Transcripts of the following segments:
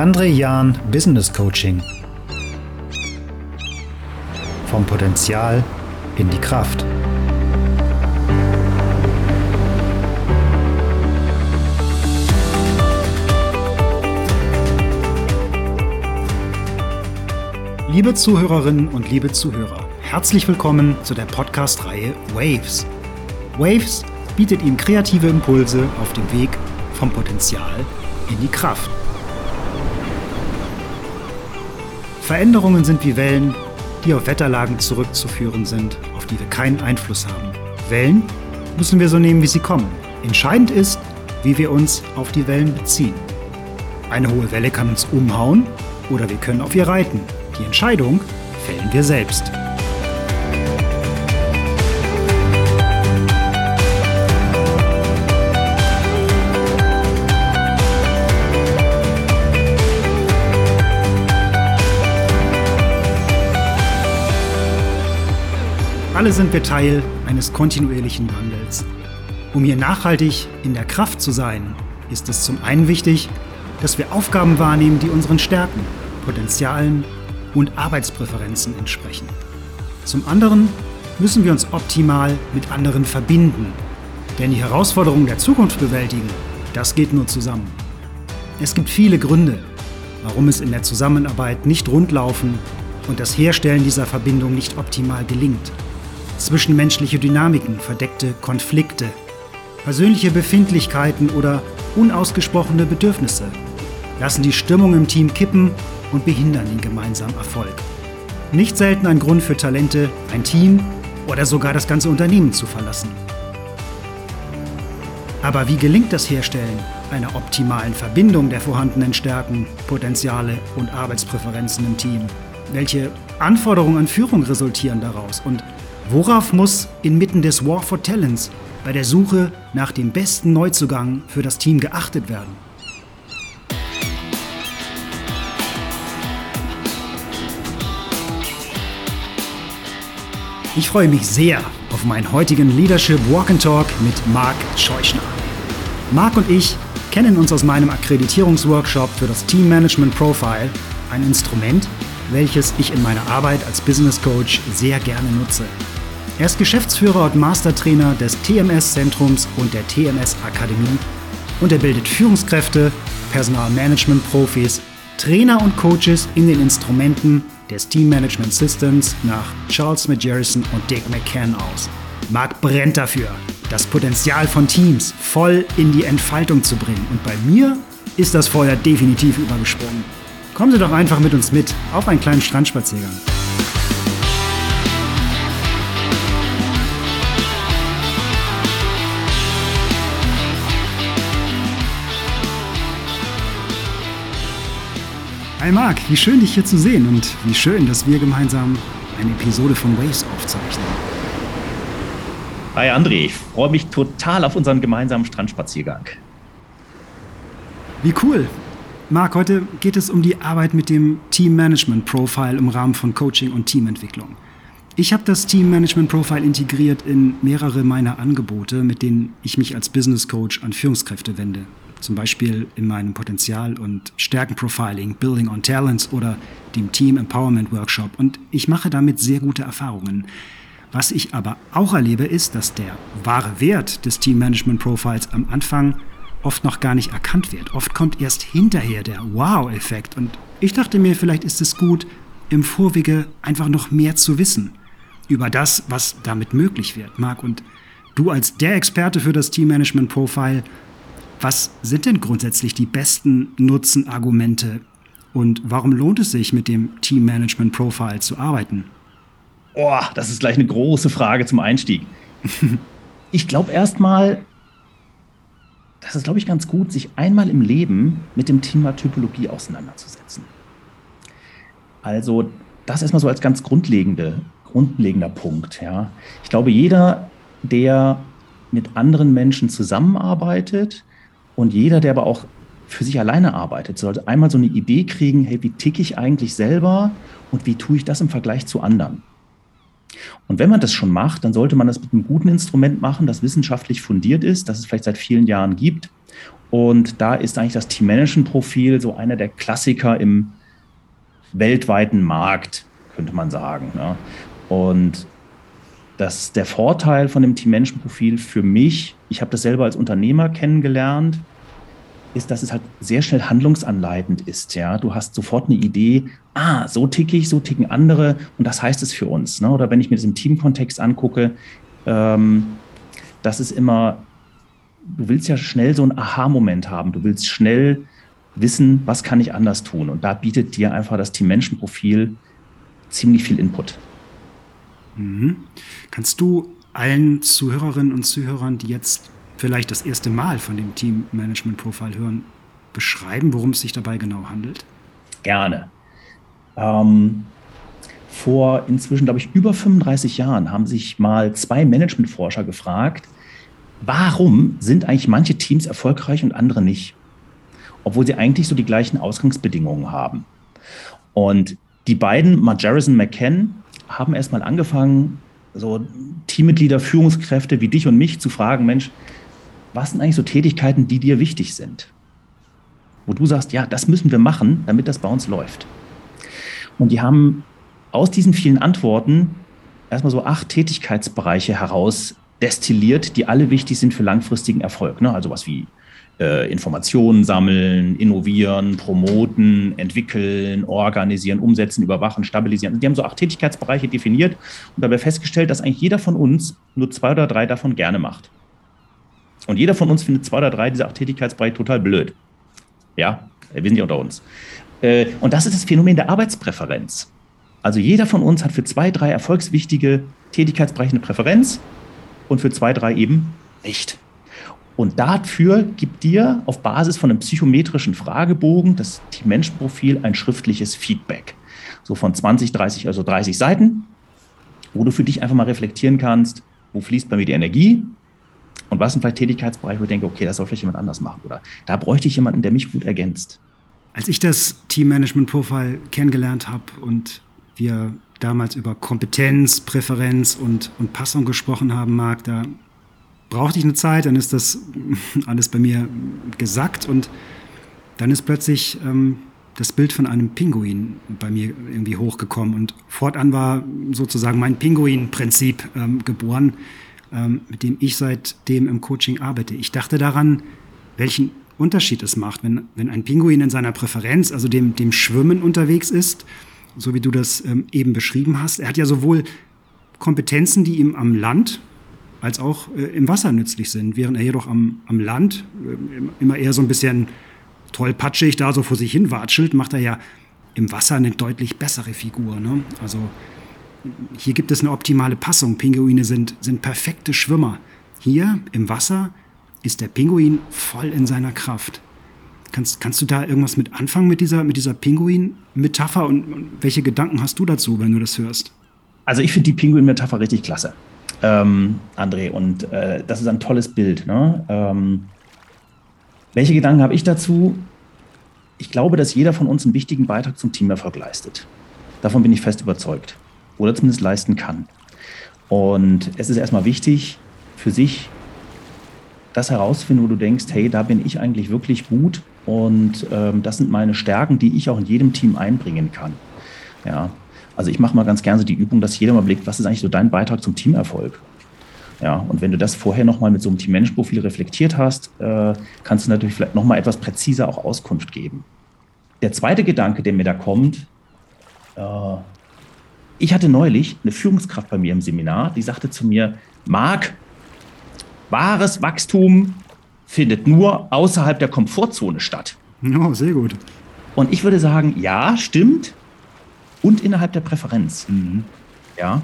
André Jahn Business Coaching. Vom Potenzial in die Kraft. Liebe Zuhörerinnen und liebe Zuhörer, herzlich willkommen zu der Podcast-Reihe Waves. Waves bietet Ihnen kreative Impulse auf dem Weg vom Potenzial in die Kraft. Veränderungen sind wie Wellen, die auf Wetterlagen zurückzuführen sind, auf die wir keinen Einfluss haben. Wellen müssen wir so nehmen, wie sie kommen. Entscheidend ist, wie wir uns auf die Wellen beziehen. Eine hohe Welle kann uns umhauen oder wir können auf ihr reiten. Die Entscheidung fällen wir selbst. Alle sind wir Teil eines kontinuierlichen Wandels. Um hier nachhaltig in der Kraft zu sein, ist es zum einen wichtig, dass wir Aufgaben wahrnehmen, die unseren Stärken, Potenzialen und Arbeitspräferenzen entsprechen. Zum anderen müssen wir uns optimal mit anderen verbinden, denn die Herausforderungen der Zukunft bewältigen, das geht nur zusammen. Es gibt viele Gründe, warum es in der Zusammenarbeit nicht rundlaufen und das Herstellen dieser Verbindung nicht optimal gelingt zwischenmenschliche Dynamiken, verdeckte Konflikte, persönliche Befindlichkeiten oder unausgesprochene Bedürfnisse lassen die Stimmung im Team kippen und behindern den gemeinsamen Erfolg. Nicht selten ein Grund für Talente, ein Team oder sogar das ganze Unternehmen zu verlassen. Aber wie gelingt das Herstellen einer optimalen Verbindung der vorhandenen Stärken, Potenziale und Arbeitspräferenzen im Team? Welche Anforderungen an Führung resultieren daraus und Worauf muss inmitten des War for Talents bei der Suche nach dem besten Neuzugang für das Team geachtet werden? Ich freue mich sehr auf meinen heutigen Leadership Walk and Talk mit Marc Scheuchner. Marc und ich kennen uns aus meinem Akkreditierungsworkshop für das Team Management Profile, ein Instrument, welches ich in meiner Arbeit als Business Coach sehr gerne nutze. Er ist Geschäftsführer und Mastertrainer des TMS-Zentrums und der TMS-Akademie und er bildet Führungskräfte, Personalmanagement-Profis, Trainer und Coaches in den Instrumenten des Team Management Systems nach Charles McGerrison und Dick McCann aus. Marc brennt dafür, das Potenzial von Teams voll in die Entfaltung zu bringen. Und bei mir ist das Feuer definitiv übergesprungen. Kommen Sie doch einfach mit uns mit auf einen kleinen Strandspaziergang. Hi Marc, wie schön dich hier zu sehen und wie schön, dass wir gemeinsam eine Episode von Waves aufzeichnen. Hi André, ich freue mich total auf unseren gemeinsamen Strandspaziergang. Wie cool. Marc, heute geht es um die Arbeit mit dem Team Management Profile im Rahmen von Coaching und Teamentwicklung. Ich habe das Team Management Profile integriert in mehrere meiner Angebote, mit denen ich mich als Business Coach an Führungskräfte wende zum Beispiel in meinem Potenzial- und Stärkenprofiling, Building on Talents oder dem Team Empowerment Workshop. Und ich mache damit sehr gute Erfahrungen. Was ich aber auch erlebe, ist, dass der wahre Wert des Team Management Profiles am Anfang oft noch gar nicht erkannt wird. Oft kommt erst hinterher der Wow-Effekt. Und ich dachte mir, vielleicht ist es gut, im Vorwege einfach noch mehr zu wissen über das, was damit möglich wird, Marc. Und du als der Experte für das Team Management Profile, was sind denn grundsätzlich die besten Nutzenargumente und warum lohnt es sich, mit dem Team Management Profile zu arbeiten? Oh, das ist gleich eine große Frage zum Einstieg. ich glaube erstmal, das ist, glaube ich, ganz gut, sich einmal im Leben mit dem Thema Typologie auseinanderzusetzen. Also, das erstmal so als ganz grundlegende, grundlegender Punkt. Ja. Ich glaube, jeder, der mit anderen Menschen zusammenarbeitet, und jeder, der aber auch für sich alleine arbeitet, sollte einmal so eine Idee kriegen, hey, wie ticke ich eigentlich selber und wie tue ich das im Vergleich zu anderen? Und wenn man das schon macht, dann sollte man das mit einem guten Instrument machen, das wissenschaftlich fundiert ist, das es vielleicht seit vielen Jahren gibt. Und da ist eigentlich das Team-Management-Profil so einer der Klassiker im weltweiten Markt, könnte man sagen. Ja. Und das, der Vorteil von dem Team-Management-Profil für mich, ich habe das selber als Unternehmer kennengelernt, ist, dass es halt sehr schnell handlungsanleitend ist. Ja, du hast sofort eine Idee. Ah, so ticke ich, so ticken andere und das heißt es für uns. Ne? Oder wenn ich mir das im Teamkontext angucke, ähm, das ist immer du willst ja schnell so einen Aha-Moment haben. Du willst schnell wissen, was kann ich anders tun. Und da bietet dir einfach das Team-Menschen-Profil ziemlich viel Input. Mhm. Kannst du allen Zuhörerinnen und Zuhörern, die jetzt vielleicht das erste Mal von dem Team-Management-Profil hören, beschreiben, worum es sich dabei genau handelt? Gerne. Ähm, vor inzwischen, glaube ich, über 35 Jahren haben sich mal zwei Managementforscher gefragt, warum sind eigentlich manche Teams erfolgreich und andere nicht? Obwohl sie eigentlich so die gleichen Ausgangsbedingungen haben. Und die beiden, Margerison McCann, haben erstmal angefangen, so Teammitglieder, Führungskräfte wie dich und mich zu fragen, Mensch, was sind eigentlich so Tätigkeiten, die dir wichtig sind? Wo du sagst, ja, das müssen wir machen, damit das bei uns läuft. Und die haben aus diesen vielen Antworten erstmal so acht Tätigkeitsbereiche heraus destilliert, die alle wichtig sind für langfristigen Erfolg. Ne? Also was wie äh, Informationen sammeln, innovieren, promoten, entwickeln, organisieren, umsetzen, überwachen, stabilisieren. Die haben so acht Tätigkeitsbereiche definiert und dabei festgestellt, dass eigentlich jeder von uns nur zwei oder drei davon gerne macht. Und jeder von uns findet zwei oder drei dieser acht Tätigkeitsbereiche total blöd. Ja, wir sind ja unter uns. Äh, und das ist das Phänomen der Arbeitspräferenz. Also jeder von uns hat für zwei, drei erfolgswichtige Tätigkeitsbereiche eine Präferenz und für zwei, drei eben nicht. Und dafür gibt dir auf Basis von einem psychometrischen Fragebogen das Team-Mensch-Profil ein schriftliches Feedback. So von 20, 30, also 30 Seiten, wo du für dich einfach mal reflektieren kannst, wo fließt bei mir die Energie und was sind vielleicht Tätigkeitsbereiche, wo ich denke, okay, das soll vielleicht jemand anders machen oder da bräuchte ich jemanden, der mich gut ergänzt. Als ich das Team-Management-Profil kennengelernt habe und wir damals über Kompetenz, Präferenz und, und Passung gesprochen haben, Marc, da brauchte ich eine Zeit, dann ist das alles bei mir gesackt und dann ist plötzlich ähm, das Bild von einem Pinguin bei mir irgendwie hochgekommen und fortan war sozusagen mein Pinguin-Prinzip ähm, geboren, ähm, mit dem ich seitdem im Coaching arbeite. Ich dachte daran, welchen Unterschied es macht, wenn, wenn ein Pinguin in seiner Präferenz, also dem, dem Schwimmen unterwegs ist, so wie du das ähm, eben beschrieben hast. Er hat ja sowohl Kompetenzen, die ihm am Land als auch äh, im Wasser nützlich sind, während er jedoch am, am Land äh, immer eher so ein bisschen tollpatschig da so vor sich hin watschelt, macht er ja im Wasser eine deutlich bessere Figur. Ne? Also hier gibt es eine optimale Passung. Pinguine sind, sind perfekte Schwimmer. Hier im Wasser ist der Pinguin voll in seiner Kraft. Kannst, kannst du da irgendwas mit anfangen mit dieser, mit dieser Pinguin-Metapher und, und, welche Gedanken hast du dazu, wenn du das hörst? Also ich finde die Pinguin-Metapher richtig klasse, ähm, André, und äh, das ist ein tolles Bild. Ne? Ähm, welche Gedanken habe ich dazu? Ich glaube, dass jeder von uns einen wichtigen Beitrag zum Teamerfolg leistet. Davon bin ich fest überzeugt. Oder zumindest leisten kann. Und es ist erstmal wichtig, für sich das herausfinden, wo du denkst, hey, da bin ich eigentlich wirklich gut und ähm, das sind meine Stärken, die ich auch in jedem Team einbringen kann. Ja, also ich mache mal ganz gerne so die Übung, dass jeder mal blickt, was ist eigentlich so dein Beitrag zum Teamerfolg? Ja, und wenn du das vorher nochmal mit so einem Team-Mensch-Profil reflektiert hast, äh, kannst du natürlich vielleicht nochmal etwas präziser auch Auskunft geben. Der zweite Gedanke, der mir da kommt, äh, ich hatte neulich eine Führungskraft bei mir im Seminar, die sagte zu mir, Marc, wahres Wachstum findet nur außerhalb der Komfortzone statt. Oh, sehr gut. Und ich würde sagen, ja, stimmt. Und innerhalb der Präferenz. Mhm. Ja.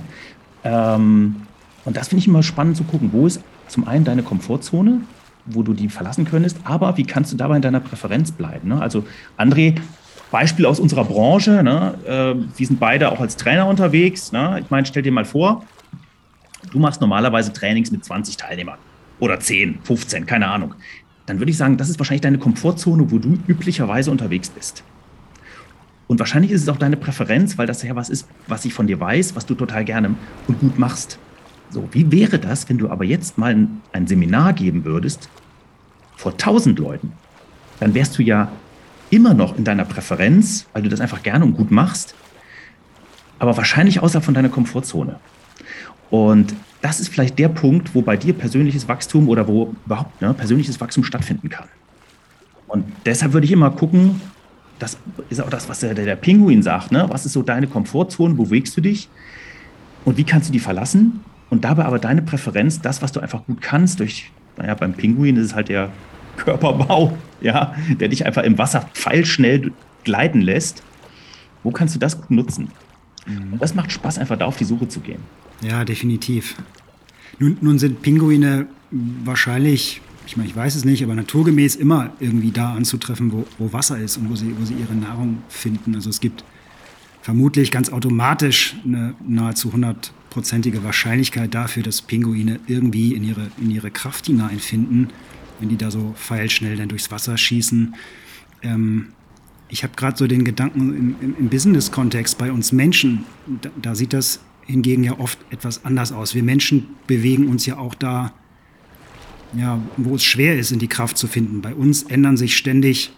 Ähm, und das finde ich immer spannend zu gucken. Wo ist zum einen deine Komfortzone, wo du die verlassen könntest, aber wie kannst du dabei in deiner Präferenz bleiben? Ne? Also, André, Beispiel aus unserer Branche. Ne? Äh, wir sind beide auch als Trainer unterwegs. Ne? Ich meine, stell dir mal vor, du machst normalerweise Trainings mit 20 Teilnehmern oder 10, 15, keine Ahnung, dann würde ich sagen, das ist wahrscheinlich deine Komfortzone, wo du üblicherweise unterwegs bist. Und wahrscheinlich ist es auch deine Präferenz, weil das ja was ist, was ich von dir weiß, was du total gerne und gut machst. So, wie wäre das, wenn du aber jetzt mal ein, Seminar geben würdest, vor 1000 Leuten, dann wärst du ja immer noch in deiner Präferenz, weil du das einfach gerne und gut machst, aber wahrscheinlich außerhalb von deiner Komfortzone. Und das ist vielleicht der Punkt, wo bei dir persönliches Wachstum oder wo überhaupt ne, persönliches Wachstum stattfinden kann. Und deshalb würde ich immer gucken, das ist auch das, was der, der Pinguin sagt, ne? was ist so deine Komfortzone, wo bewegst du dich und wie kannst du die verlassen? Und dabei aber deine Präferenz, das, was du einfach gut kannst, durch, naja, beim Pinguin ist es halt der Körperbau, ja, der dich einfach im Wasser pfeilschnell gleiten lässt. Wo kannst du das gut nutzen? Mhm. Und das macht Spaß, einfach da auf die Suche zu gehen. Ja, definitiv. Nun, nun sind Pinguine wahrscheinlich, ich meine, ich weiß es nicht, aber naturgemäß immer irgendwie da anzutreffen, wo, wo Wasser ist und wo sie, wo sie ihre Nahrung finden. Also es gibt vermutlich ganz automatisch eine nahezu hundertprozentige Wahrscheinlichkeit dafür, dass Pinguine irgendwie in ihre, in ihre Kraft hineinfinden, wenn die da so feilschnell dann durchs Wasser schießen. Ähm, ich habe gerade so den Gedanken im, im, im Business-Kontext bei uns Menschen, da, da, sieht das hingegen ja oft etwas anders aus. Wir Menschen bewegen uns ja auch da, ja, wo es schwer ist, in die Kraft zu finden. Bei uns ändern sich ständig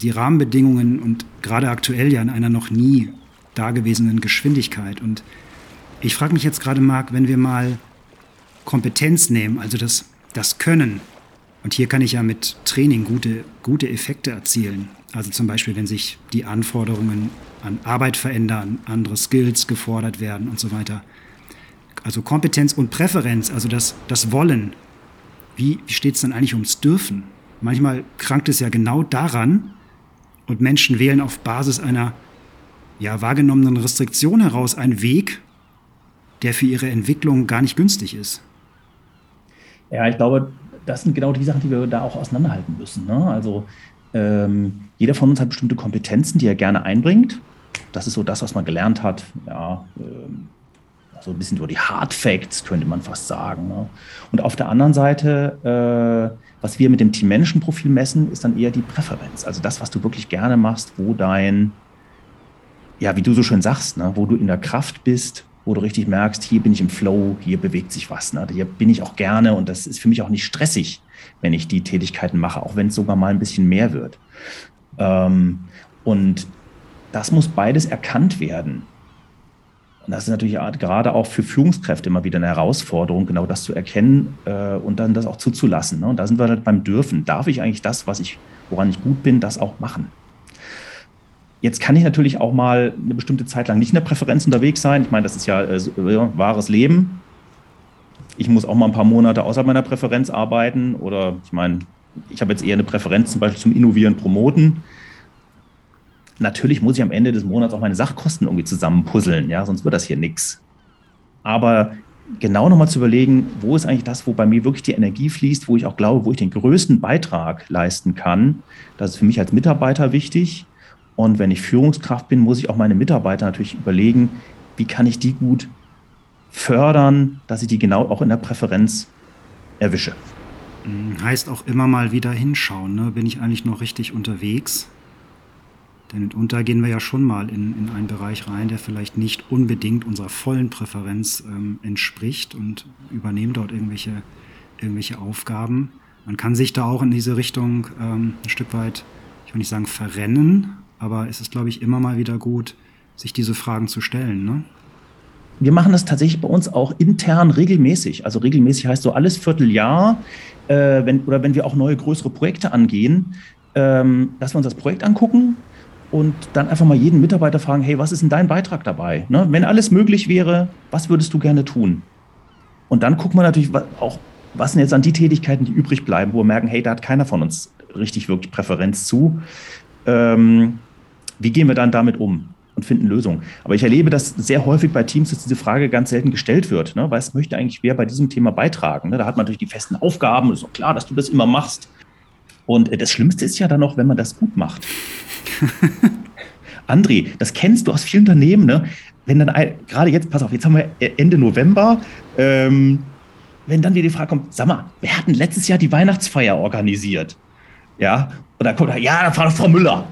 die Rahmenbedingungen und gerade aktuell ja in einer noch nie dagewesenen Geschwindigkeit. Und ich frage mich jetzt gerade, Marc, wenn wir mal Kompetenz nehmen, also das, das Können, und hier kann ich ja mit Training gute, gute Effekte erzielen. Also zum Beispiel, wenn sich die Anforderungen an Arbeit verändern, andere Skills gefordert werden und so weiter. Also Kompetenz und Präferenz, also das, das Wollen. Wie, wie steht es dann eigentlich ums Dürfen? Manchmal krankt es ja genau daran und Menschen wählen auf Basis einer ja, wahrgenommenen Restriktion heraus einen Weg, der für ihre Entwicklung gar nicht günstig ist. Ja, ich glaube, das sind genau die Sachen, die wir da auch auseinanderhalten müssen. Ne? Also ähm, jeder von uns hat bestimmte Kompetenzen, die er gerne einbringt. Das ist so das, was man gelernt hat. Ja, ähm, so ein bisschen so die Hard Facts, könnte man fast sagen. Ne? Und auf der anderen Seite, äh, was wir mit dem Team-Menschen-Profil messen, ist dann eher die Präferenz. Also das, was du wirklich gerne machst, wo dein, ja, wie du so schön sagst, ne? wo du in der Kraft bist, wo du richtig merkst, hier bin ich im Flow, hier bewegt sich was. Ne? Hier bin ich auch gerne und das ist für mich auch nicht stressig, wenn ich die Tätigkeiten mache, auch wenn es sogar mal ein bisschen mehr wird. Ähm, und das muss beides erkannt werden. Und das ist natürlich gerade auch für Führungskräfte immer wieder eine Herausforderung, genau das zu erkennen äh, und dann das auch zuzulassen. Ne? Und da sind wir halt beim Dürfen. Darf ich eigentlich das, was ich, woran ich gut bin, das auch machen? Jetzt kann ich natürlich auch mal eine bestimmte Zeit lang nicht in der Präferenz unterwegs sein. Ich meine, das ist ja äh, wahres Leben. Ich muss auch mal ein paar Monate außerhalb meiner Präferenz arbeiten. Oder ich meine, ich habe jetzt eher eine Präferenz zum Beispiel zum Innovieren, Promoten. Natürlich muss ich am Ende des Monats auch meine Sachkosten irgendwie zusammenpuzzeln, ja, sonst wird das hier nichts. Aber genau nochmal zu überlegen, wo ist eigentlich das, wo bei mir wirklich die Energie fließt, wo ich auch glaube, wo ich den größten Beitrag leisten kann. Das ist für mich als Mitarbeiter wichtig. Und wenn ich Führungskraft bin, muss ich auch meine Mitarbeiter natürlich überlegen, wie kann ich die gut fördern, dass ich die genau auch in der Präferenz erwische. Hm, heißt auch immer mal wieder hinschauen, ne? bin ich eigentlich noch richtig unterwegs? Denn mitunter gehen wir ja schon mal in, in einen Bereich rein, der vielleicht nicht unbedingt unserer vollen Präferenz ähm, entspricht und übernehmen dort irgendwelche, irgendwelche Aufgaben. Man kann sich da auch in diese Richtung ähm, ein Stück weit, ich will nicht sagen verrennen, aber es ist, glaube ich, immer mal wieder gut, sich diese Fragen zu stellen. Ne? Wir machen das tatsächlich bei uns auch intern regelmäßig. Also regelmäßig heißt so alles Vierteljahr, äh, wenn, oder wenn wir auch neue größere Projekte angehen, ähm, dass wir uns das Projekt angucken und dann einfach mal jeden Mitarbeiter fragen, hey, was ist denn dein Beitrag dabei? Ne? Wenn alles möglich wäre, was würdest du gerne tun? Und dann gucken wir natürlich auch, was sind jetzt an die Tätigkeiten, die übrig bleiben, wo wir merken, hey, da hat keiner von uns richtig wirklich Präferenz zu. Ähm, wie gehen wir dann damit um? und finden Lösungen. Aber ich erlebe das sehr häufig bei Teams, dass diese Frage ganz selten gestellt wird. Ne? Was möchte eigentlich wer bei diesem Thema beitragen? Ne? Da hat man natürlich die festen Aufgaben. Es ist auch klar, dass du das immer machst. Und das Schlimmste ist ja dann noch, wenn man das gut macht. André, das kennst du aus vielen Unternehmen. Ne? Wenn dann gerade jetzt, pass auf, jetzt haben wir Ende November. Ähm, wenn dann dir die Frage kommt, sag mal, wir hatten letztes Jahr die Weihnachtsfeier organisiert. Ja, und dann kommt, ja, da war doch Frau Müller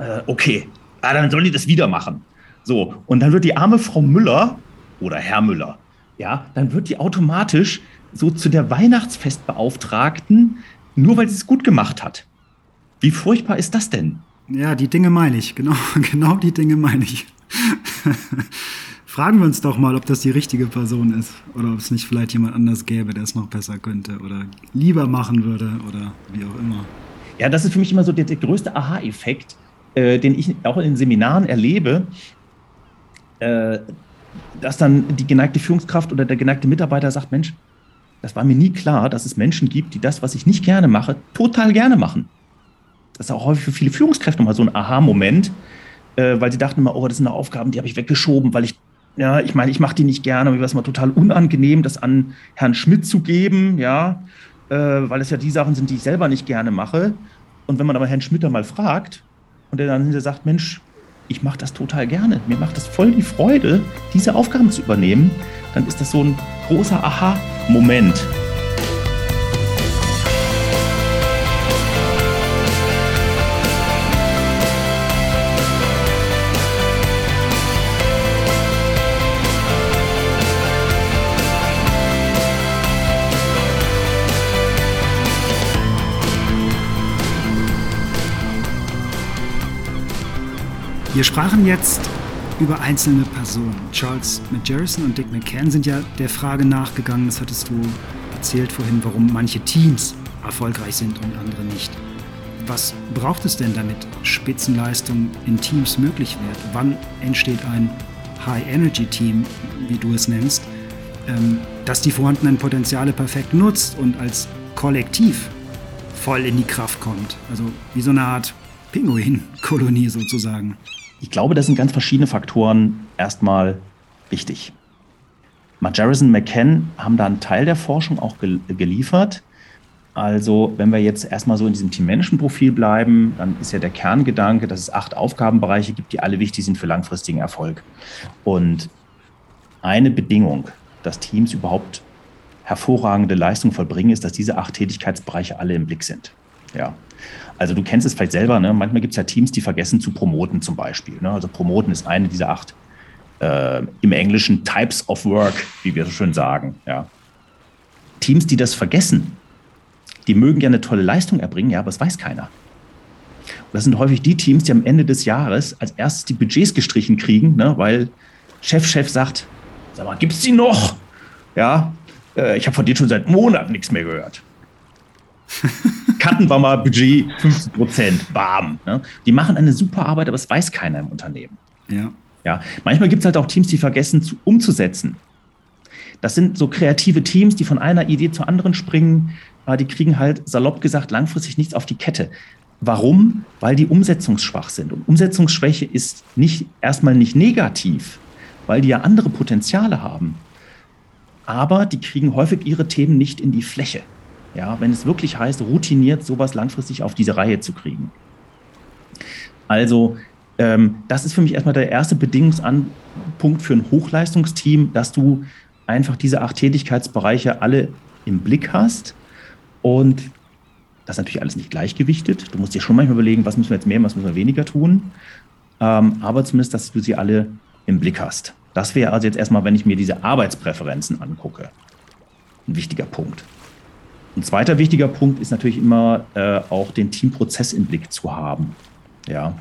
äh, okay, ah, dann soll die das wieder machen. So, und dann wird die arme Frau Müller oder Herr Müller, ja, dann wird die automatisch so zu der Weihnachtsfestbeauftragten nur weil sie es gut gemacht hat. Wie furchtbar ist das denn? Ja, die Dinge meine ich. Genau, genau die Dinge meine ich. Fragen wir uns doch mal, ob das die richtige Person ist oder ob es nicht vielleicht jemand anders gäbe, der es noch besser könnte oder lieber machen würde oder wie auch immer. Ja, das ist für mich immer so der, der größte Aha-Effekt, äh, den ich auch in Seminaren erlebe, äh, dass dann die geneigte Führungskraft oder der geneigte Mitarbeiter sagt, Mensch, das war mir nie klar, dass es Menschen gibt, die das, was ich nicht gerne mache, total gerne machen. Das ist auch häufig für viele Führungskräfte mal so ein Aha-Moment, äh, weil sie dachten immer, oh, das sind Aufgaben, die habe ich weggeschoben, weil ich, ja, ich meine, ich mache die nicht gerne, mir war es mal total unangenehm, das an Herrn Schmidt zu geben, ja, äh, weil es ja die Sachen sind, die ich selber nicht gerne mache. Und wenn man aber Herrn Schmidt mal fragt und der dann sagt, Mensch, ich mache das total gerne, mir macht das voll die Freude, diese Aufgaben zu übernehmen, dann ist das so ein großer Aha-Moment. Wir sprachen jetzt über einzelne Personen. Charles McJerrison und Dick McCann sind ja der Frage nachgegangen, das hattest du erzählt vorhin, warum manche Teams erfolgreich sind und andere nicht. Was braucht es denn, damit Spitzenleistung in Teams möglich wird? Wann entsteht ein High-Energy-Team, wie du es nennst, ähm, das die vorhandenen Potenziale perfekt nutzt und als Kollektiv voll in die Kraft kommt? Also wie so eine Art Pinguin-Kolonie sozusagen. Ich glaube, das sind ganz verschiedene Faktoren erstmal wichtig. Majerison McCann haben da einen Teil der Forschung auch geliefert. Also, wenn wir jetzt erstmal so in diesem Team-Management-Profil bleiben, dann ist ja der Kerngedanke, dass es acht Aufgabenbereiche gibt, die alle wichtig sind für langfristigen Erfolg. Und eine Bedingung, dass Teams überhaupt hervorragende Leistung vollbringen, ist, dass diese acht Tätigkeitsbereiche alle im Blick sind. Ja. Also du kennst es vielleicht selber, ne? manchmal gibt es ja Teams, die vergessen zu promoten zum Beispiel. Ne? Also promoten ist eine dieser acht äh, im Englischen Types of Work, wie wir so schön sagen. Ja. Teams, die das vergessen, die mögen ja eine tolle Leistung erbringen, ja, aber es weiß keiner. Und das sind häufig die Teams, die am Ende des Jahres als erstes die Budgets gestrichen kriegen, ne? weil Chef, Chef sagt, sag mal, gibt's die noch? Ja, äh, ich habe von dir schon seit Monaten nichts mehr gehört. Cutten wir mal Budget 50 Prozent, bam. Ne? Die machen eine super Arbeit, aber es weiß keiner im Unternehmen. Ja. Ja, manchmal gibt es halt auch Teams, die vergessen zu, umzusetzen. Das sind so kreative Teams, die von einer Idee zur anderen springen. Die kriegen halt salopp gesagt langfristig nichts auf die Kette. Warum? Weil die umsetzungsschwach sind. Und Umsetzungsschwäche ist nicht erstmal nicht negativ, weil die ja andere Potenziale haben. Aber die kriegen häufig ihre Themen nicht in die Fläche. Ja, wenn es wirklich heißt, routiniert sowas langfristig auf diese Reihe zu kriegen. Also, ähm, das ist für mich erstmal der erste Bedingungspunkt für ein Hochleistungsteam, dass du einfach diese acht Tätigkeitsbereiche alle im Blick hast und das ist natürlich alles nicht gleichgewichtet. Du musst dir schon manchmal überlegen, was müssen wir jetzt mehr, was müssen wir weniger tun. Ähm, aber zumindest, dass du sie alle im Blick hast. Das wäre also jetzt erstmal, wenn ich mir diese Arbeitspräferenzen angucke, ein wichtiger Punkt. Ein zweiter wichtiger Punkt ist natürlich immer äh, auch den Teamprozess im Blick zu haben. Ja,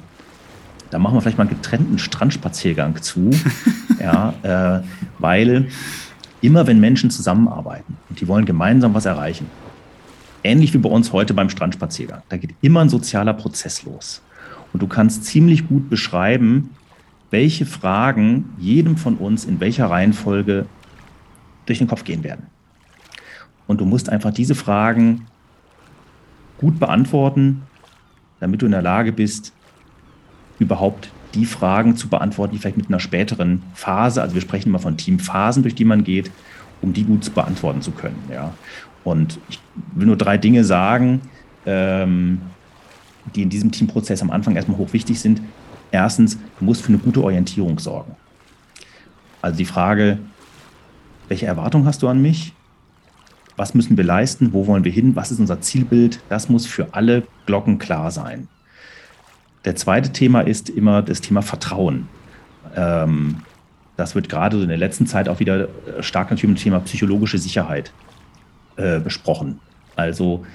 da machen wir vielleicht mal einen getrennten Strandspaziergang zu, ja, äh, weil immer wenn Menschen zusammenarbeiten und die wollen gemeinsam was erreichen, ähnlich wie bei uns heute beim Strandspaziergang, da geht immer ein sozialer Prozess los. Und du kannst ziemlich gut beschreiben, welche Fragen jedem von uns in welcher Reihenfolge durch den Kopf gehen werden. Und du musst einfach diese Fragen gut beantworten, damit du in der Lage bist, überhaupt die Fragen zu beantworten, die vielleicht mit einer späteren Phase, also wir sprechen immer von Teamphasen, durch die man geht, um die gut beantworten zu können. Ja. Und ich will nur drei Dinge sagen, ähm, die in diesem Teamprozess am Anfang erstmal hochwichtig sind. Erstens, du musst für eine gute Orientierung sorgen. Also die Frage, welche Erwartung hast du an mich? Was müssen wir leisten, wo wollen wir hin, was ist unser Zielbild, das muss für alle Glocken klar sein. Der zweite Thema ist immer das Thema Vertrauen. Ähm, das wird gerade in der letzten Zeit auch wieder äh, stark natürlich mit dem Thema psychologische Sicherheit äh, besprochen. Also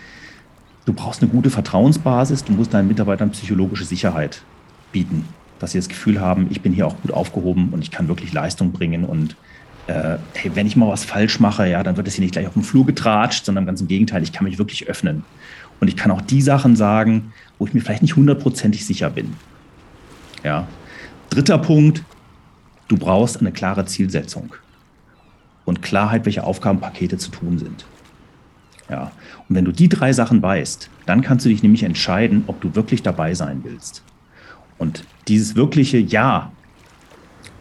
du brauchst eine gute Vertrauensbasis, du musst deinen Mitarbeitern psychologische Sicherheit bieten, dass sie das Gefühl haben, ich bin hier auch gut aufgehoben und ich kann wirklich Leistung bringen und äh, hey, wenn ich mal was falsch mache, ja, dann wird es hier nicht gleich auf dem Flur getratscht, sondern ganz im Gegenteil, ich kann mich wirklich öffnen. Und ich kann auch die Sachen sagen, wo ich mir vielleicht nicht hundertprozentig sicher bin. Ja. Dritter Punkt, du brauchst eine klare Zielsetzung und Klarheit, welche Aufgabenpakete zu tun sind. Ja. Und wenn du die drei Sachen weißt, dann kannst du dich nämlich entscheiden, ob du wirklich dabei sein willst. Und dieses wirkliche Ja,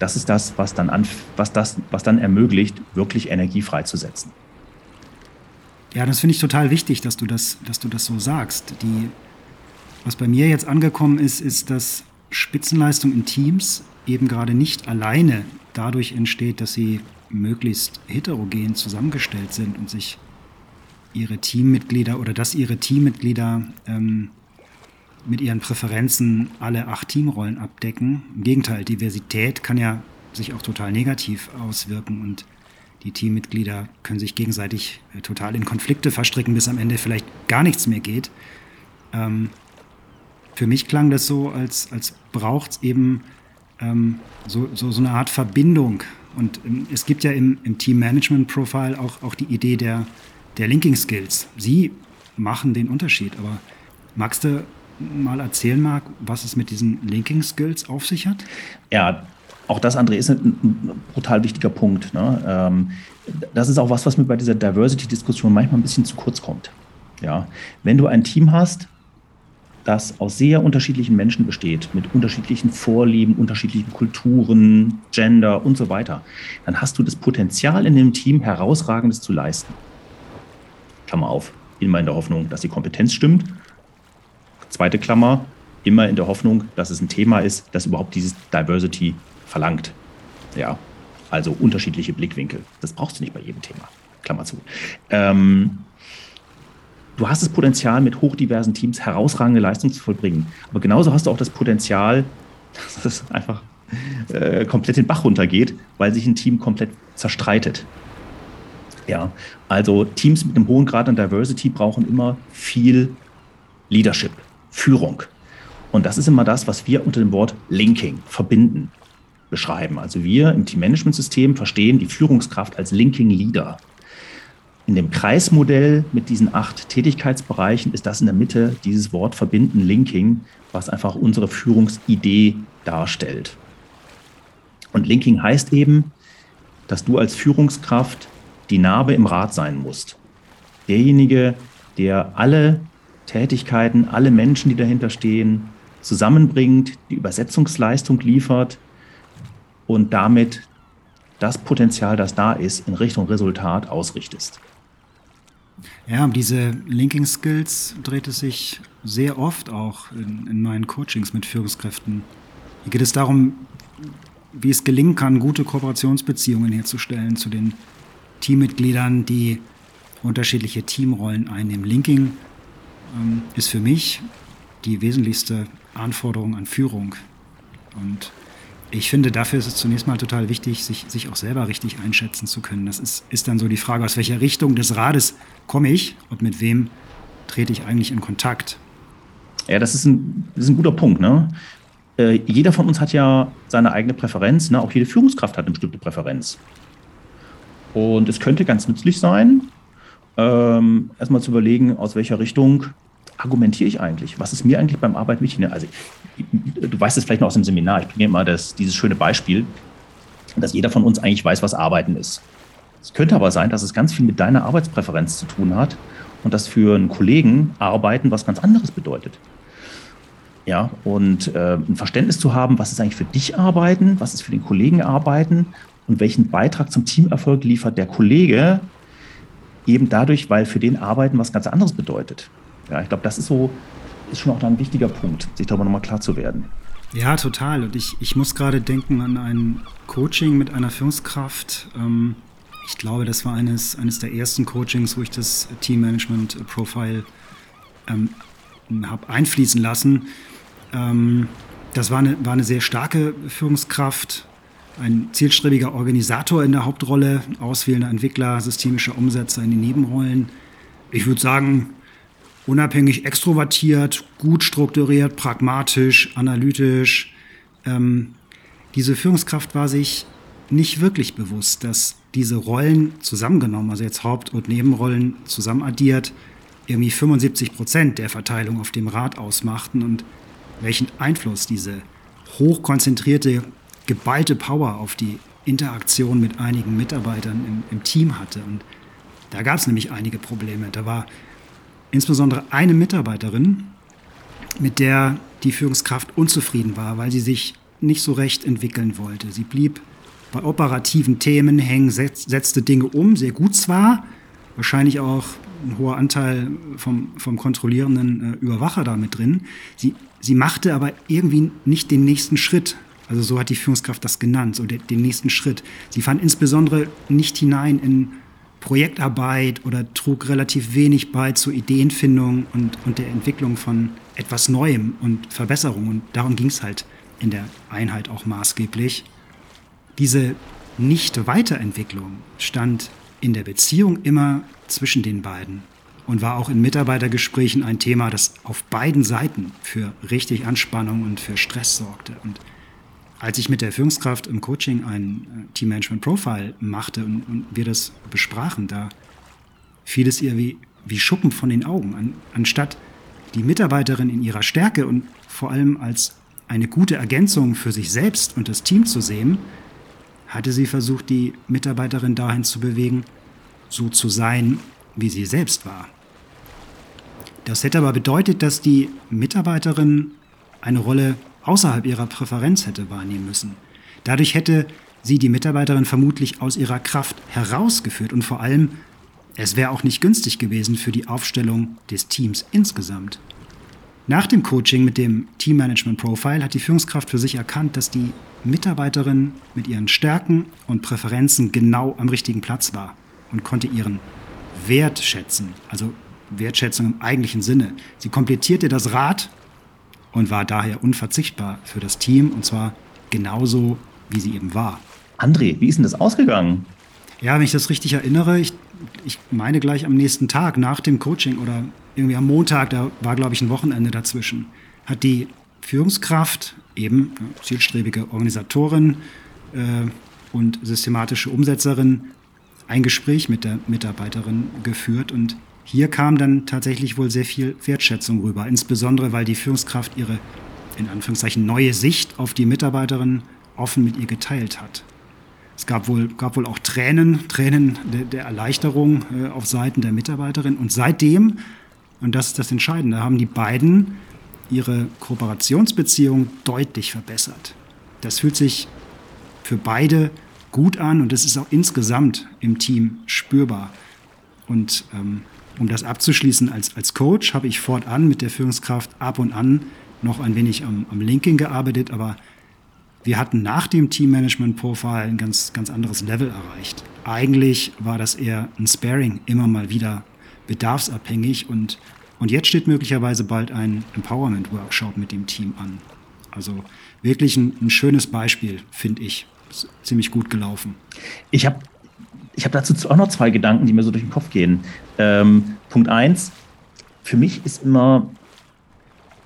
das ist das, was dann, an, was das, was dann ermöglicht, wirklich Energie freizusetzen. Ja, das finde ich total wichtig, dass du das, dass du das so sagst. Die, was bei mir jetzt angekommen ist, ist, dass Spitzenleistung in Teams eben gerade nicht alleine dadurch entsteht, dass sie möglichst heterogen zusammengestellt sind und sich ihre Teammitglieder oder dass ihre Teammitglieder ähm, mit ihren Präferenzen alle acht Teamrollen abdecken. Im Gegenteil, Diversität kann ja sich auch total negativ auswirken und die Teammitglieder können sich gegenseitig äh, total in Konflikte verstricken, bis am Ende vielleicht gar nichts mehr geht. Ähm, für mich klang das so, als, als braucht es eben ähm, so, so, so eine Art Verbindung. Und ähm, es gibt ja im, im Team-Management-Profile auch, auch die Idee der, der Linking-Skills. Sie machen den Unterschied. Aber magst du mal erzählen, Marc, was es mit diesen Linking-Skills auf sich hat? Ja, auch das, André, ist ein, ein brutal wichtiger Punkt. Ne? Ähm, das ist auch was, was mir bei dieser Diversity-Diskussion manchmal ein bisschen zu kurz kommt. Ja? Wenn du ein Team hast, das aus sehr unterschiedlichen Menschen besteht, mit unterschiedlichen Vorlieben, unterschiedlichen Kulturen, Gender und so weiter, dann hast du das Potenzial in dem Team herausragendes zu leisten. Klammer auf, immer in der Hoffnung, dass die Kompetenz stimmt. Zweite Klammer, immer in der Hoffnung, dass es ein Thema ist, das überhaupt dieses Diversity verlangt. Ja, also unterschiedliche Blickwinkel. Das brauchst du nicht bei jedem Thema. Klammer zu. Ähm, du hast das Potenzial, mit hochdiversen Teams herausragende Leistungen zu vollbringen. Aber genauso hast du auch das Potenzial, dass es einfach äh, komplett den Bach runtergeht, weil sich ein Team komplett zerstreitet. Ja, also Teams mit einem hohen Grad an Diversity brauchen immer viel Leadership, Führung. Und das ist immer das, was wir unter dem Wort Linking, verbinden, beschreiben. Also wir im Team-Management-System verstehen die Führungskraft als Linking Leader. In dem Kreismodell mit diesen acht Tätigkeitsbereichen ist das in der Mitte dieses Wort verbinden, Linking, was einfach unsere Führungsidee darstellt. Und Linking heißt eben, dass du als Führungskraft die Narbe im Rad sein musst. Derjenige, der alle Tätigkeiten, alle Menschen, die dahinter stehen, zusammenbringt, die Übersetzungsleistung liefert und damit das Potenzial, das da ist, in Richtung Resultat ausrichtest. Ja, um diese Linking Skills dreht es sich sehr oft auch in, in meinen Coachings mit Führungskräften. Hier geht es darum, wie es gelingen kann, gute Kooperationsbeziehungen herzustellen zu den Teammitgliedern, die unterschiedliche Teamrollen einnehmen. Linking ist für mich die wesentlichste Anforderung an Führung. Und ich finde, dafür ist es zunächst mal total wichtig, sich, sich auch selber richtig einschätzen zu können. Das ist, ist dann so die Frage, aus welcher Richtung des Rades komme ich und mit wem trete ich eigentlich in Kontakt. Ja, das ist ein, das ist ein guter Punkt. Ne? Äh, jeder von uns hat ja seine eigene Präferenz. Ne? Auch jede Führungskraft hat eine bestimmte Präferenz. Und es könnte ganz nützlich sein, ähm, erstmal zu überlegen, aus welcher Richtung argumentiere ich eigentlich? Was ist mir eigentlich beim Arbeiten wichtig? Ne? Also, du weißt es vielleicht noch aus dem Seminar. Ich bringe immer das, dieses schöne Beispiel, dass jeder von uns eigentlich weiß, was Arbeiten ist. Es könnte aber sein, dass es ganz viel mit deiner Arbeitspräferenz zu tun hat und dass für einen Kollegen Arbeiten was ganz anderes bedeutet. Ja, und äh, ein Verständnis zu haben, was ist eigentlich für dich Arbeiten, was ist für den Kollegen Arbeiten und welchen Beitrag zum Teamerfolg liefert der Kollege, eben dadurch, weil für den Arbeiten was ganz anderes bedeutet. Ja, ich glaube, das ist so, ist schon auch ein wichtiger Punkt, sich darüber nochmal klar zu werden. Ja, total. Und ich, ich muss gerade denken an ein Coaching mit einer Führungskraft. Ähm, ich glaube, das war eines, eines der ersten Coachings, wo ich das Team Management Profile ähm, habe einfließen lassen. Ähm, das war eine, war eine sehr starke Führungskraft, ein zielstrebiger Organisator in der Hauptrolle, auswählender Entwickler, systemischer Umsetzer in den Nebenrollen. Ich würde sagen, unabhängig extrovertiert, gut strukturiert, pragmatisch, analytisch. Ähm, diese Führungskraft war sich nicht wirklich bewusst, dass diese Rollen zusammengenommen, also jetzt Haupt- und Nebenrollen zusammenaddiert, irgendwie 75 Prozent der Verteilung auf dem Rat ausmachten und welchen Einfluss diese hochkonzentrierte, geballte Power auf die Interaktion mit einigen Mitarbeitern im, im Team hatte. Und da gab es nämlich einige Probleme. Da war insbesondere eine Mitarbeiterin, mit der die Führungskraft unzufrieden war, weil sie sich nicht so recht entwickeln wollte. Sie blieb bei operativen Themen hängen, setzte Dinge um, sehr gut zwar, wahrscheinlich auch ein hoher Anteil vom, vom kontrollierenden äh, Überwacher da mit drin. Sie, sie machte aber irgendwie nicht den nächsten Schritt. Also so hat die Führungskraft das genannt, so den, den nächsten Schritt. Sie fand insbesondere nicht hinein in Projektarbeit oder trug relativ wenig bei zur Ideenfindung und, und der Entwicklung von etwas Neuem und Verbesserung. Und darum ging es halt in der Einheit auch maßgeblich. Diese Nicht-Weiterentwicklung stand in der Beziehung immer zwischen den beiden und war auch in Mitarbeitergesprächen ein Thema, das auf beiden Seiten für richtig Anspannung und für Stress sorgte. Und als ich mit der Führungskraft im Coaching ein äh, Team Management Profile machte und, und wir das besprachen, da fiel es ihr wie, wie Schuppen von den Augen. An, anstatt die Mitarbeiterin in ihrer Stärke und vor allem als eine gute Ergänzung für sich selbst und das Team zu sehen, hatte sie versucht, die Mitarbeiterin dahin zu bewegen, so zu sein, wie sie selbst war. Das hätte aber bedeutet, dass die Mitarbeiterin eine Rolle außerhalb ihrer Präferenz hätte wahrnehmen müssen. Dadurch hätte sie die Mitarbeiterin vermutlich aus ihrer Kraft herausgeführt und vor allem, es wäre auch nicht günstig gewesen für die Aufstellung des Teams insgesamt. Nach dem Coaching mit dem Team Management Profile hat die Führungskraft für sich erkannt, dass die Mitarbeiterin mit ihren Stärken und Präferenzen genau am richtigen Platz war und konnte ihren Wert schätzen, also Wertschätzung im eigentlichen Sinne. Sie komplettierte das Rad und war daher unverzichtbar für das Team und zwar genauso, wie sie eben war. André, wie ist denn das ausgegangen? Ja, wenn ich das richtig erinnere, ich, ich meine gleich am nächsten Tag nach dem Coaching oder irgendwie am Montag, da war glaube ich ein Wochenende dazwischen, hat die Führungskraft, eben zielstrebige Organisatorin äh, und systematische Umsetzerin, ein Gespräch mit der Mitarbeiterin geführt und hier kam dann tatsächlich wohl sehr viel Wertschätzung rüber, insbesondere weil die Führungskraft ihre in Anführungszeichen neue Sicht auf die Mitarbeiterin offen mit ihr geteilt hat. Es gab wohl, gab wohl auch Tränen, Tränen der, der Erleichterung äh, auf Seiten der Mitarbeiterin. Und seitdem, und das ist das Entscheidende, haben die beiden ihre Kooperationsbeziehung deutlich verbessert. Das fühlt sich für beide gut an und es ist auch insgesamt im Team spürbar. Und ähm, um das abzuschließen, als, als Coach habe ich fortan mit der Führungskraft ab und an noch ein wenig am, am Linking gearbeitet, aber wir hatten nach dem Teammanagement-Profile ein ganz, ganz anderes Level erreicht. Eigentlich war das eher ein Sparing, immer mal wieder bedarfsabhängig und, und jetzt steht möglicherweise bald ein Empowerment-Workshop mit dem Team an. Also wirklich ein, ein schönes Beispiel, finde ich. Ziemlich gut gelaufen. Ich habe ich hab dazu auch noch zwei Gedanken, die mir so durch den Kopf gehen. Ähm, Punkt eins, für mich ist immer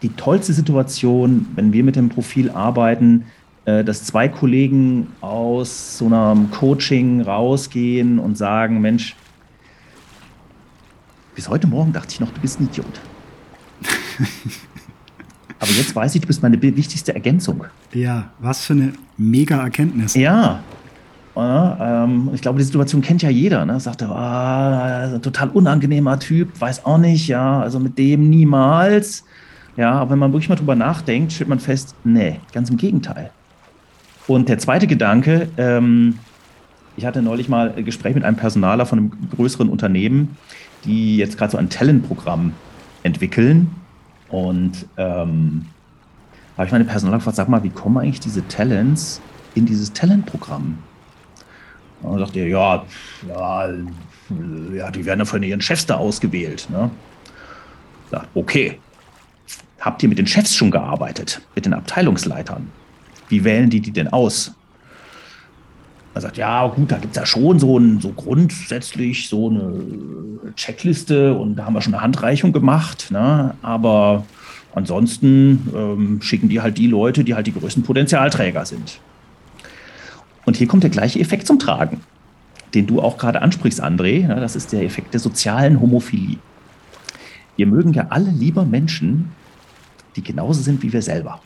die tollste Situation, wenn wir mit dem Profil arbeiten, äh, dass zwei Kollegen aus so einem Coaching rausgehen und sagen, Mensch, bis heute Morgen dachte ich noch, du bist ein Idiot. Aber jetzt weiß ich, du bist meine wichtigste Ergänzung. Ja, was für eine mega Erkenntnis. Ja, ich glaube, die Situation kennt ja jeder. Ne? Sagt er, ah, total unangenehmer Typ, weiß auch nicht, ja, also mit dem niemals. Ja, aber wenn man wirklich mal drüber nachdenkt, stellt man fest, nee, ganz im Gegenteil. Und der zweite Gedanke, ähm, ich hatte neulich mal ein Gespräch mit einem Personaler von einem größeren Unternehmen, die jetzt gerade so ein Talentprogramm entwickeln. Und ähm, habe ich meine Personaler gefragt, sag mal, wie kommen eigentlich diese Talents in dieses Talentprogramm? Und dann sagt er, ja, ja, ja, die werden ja von ihren Chefs da ausgewählt. Ne? Sagt, okay, habt ihr mit den Chefs schon gearbeitet, mit den Abteilungsleitern? Wie wählen die die denn aus? Man sagt, ja, gut, da gibt es ja schon so, ein, so grundsätzlich so eine Checkliste und da haben wir schon eine Handreichung gemacht. Ne? Aber ansonsten ähm, schicken die halt die Leute, die halt die größten Potenzialträger sind. Und hier kommt der gleiche Effekt zum Tragen, den du auch gerade ansprichst, André. Das ist der Effekt der sozialen Homophilie. Wir mögen ja alle lieber Menschen, die genauso sind wie wir selber.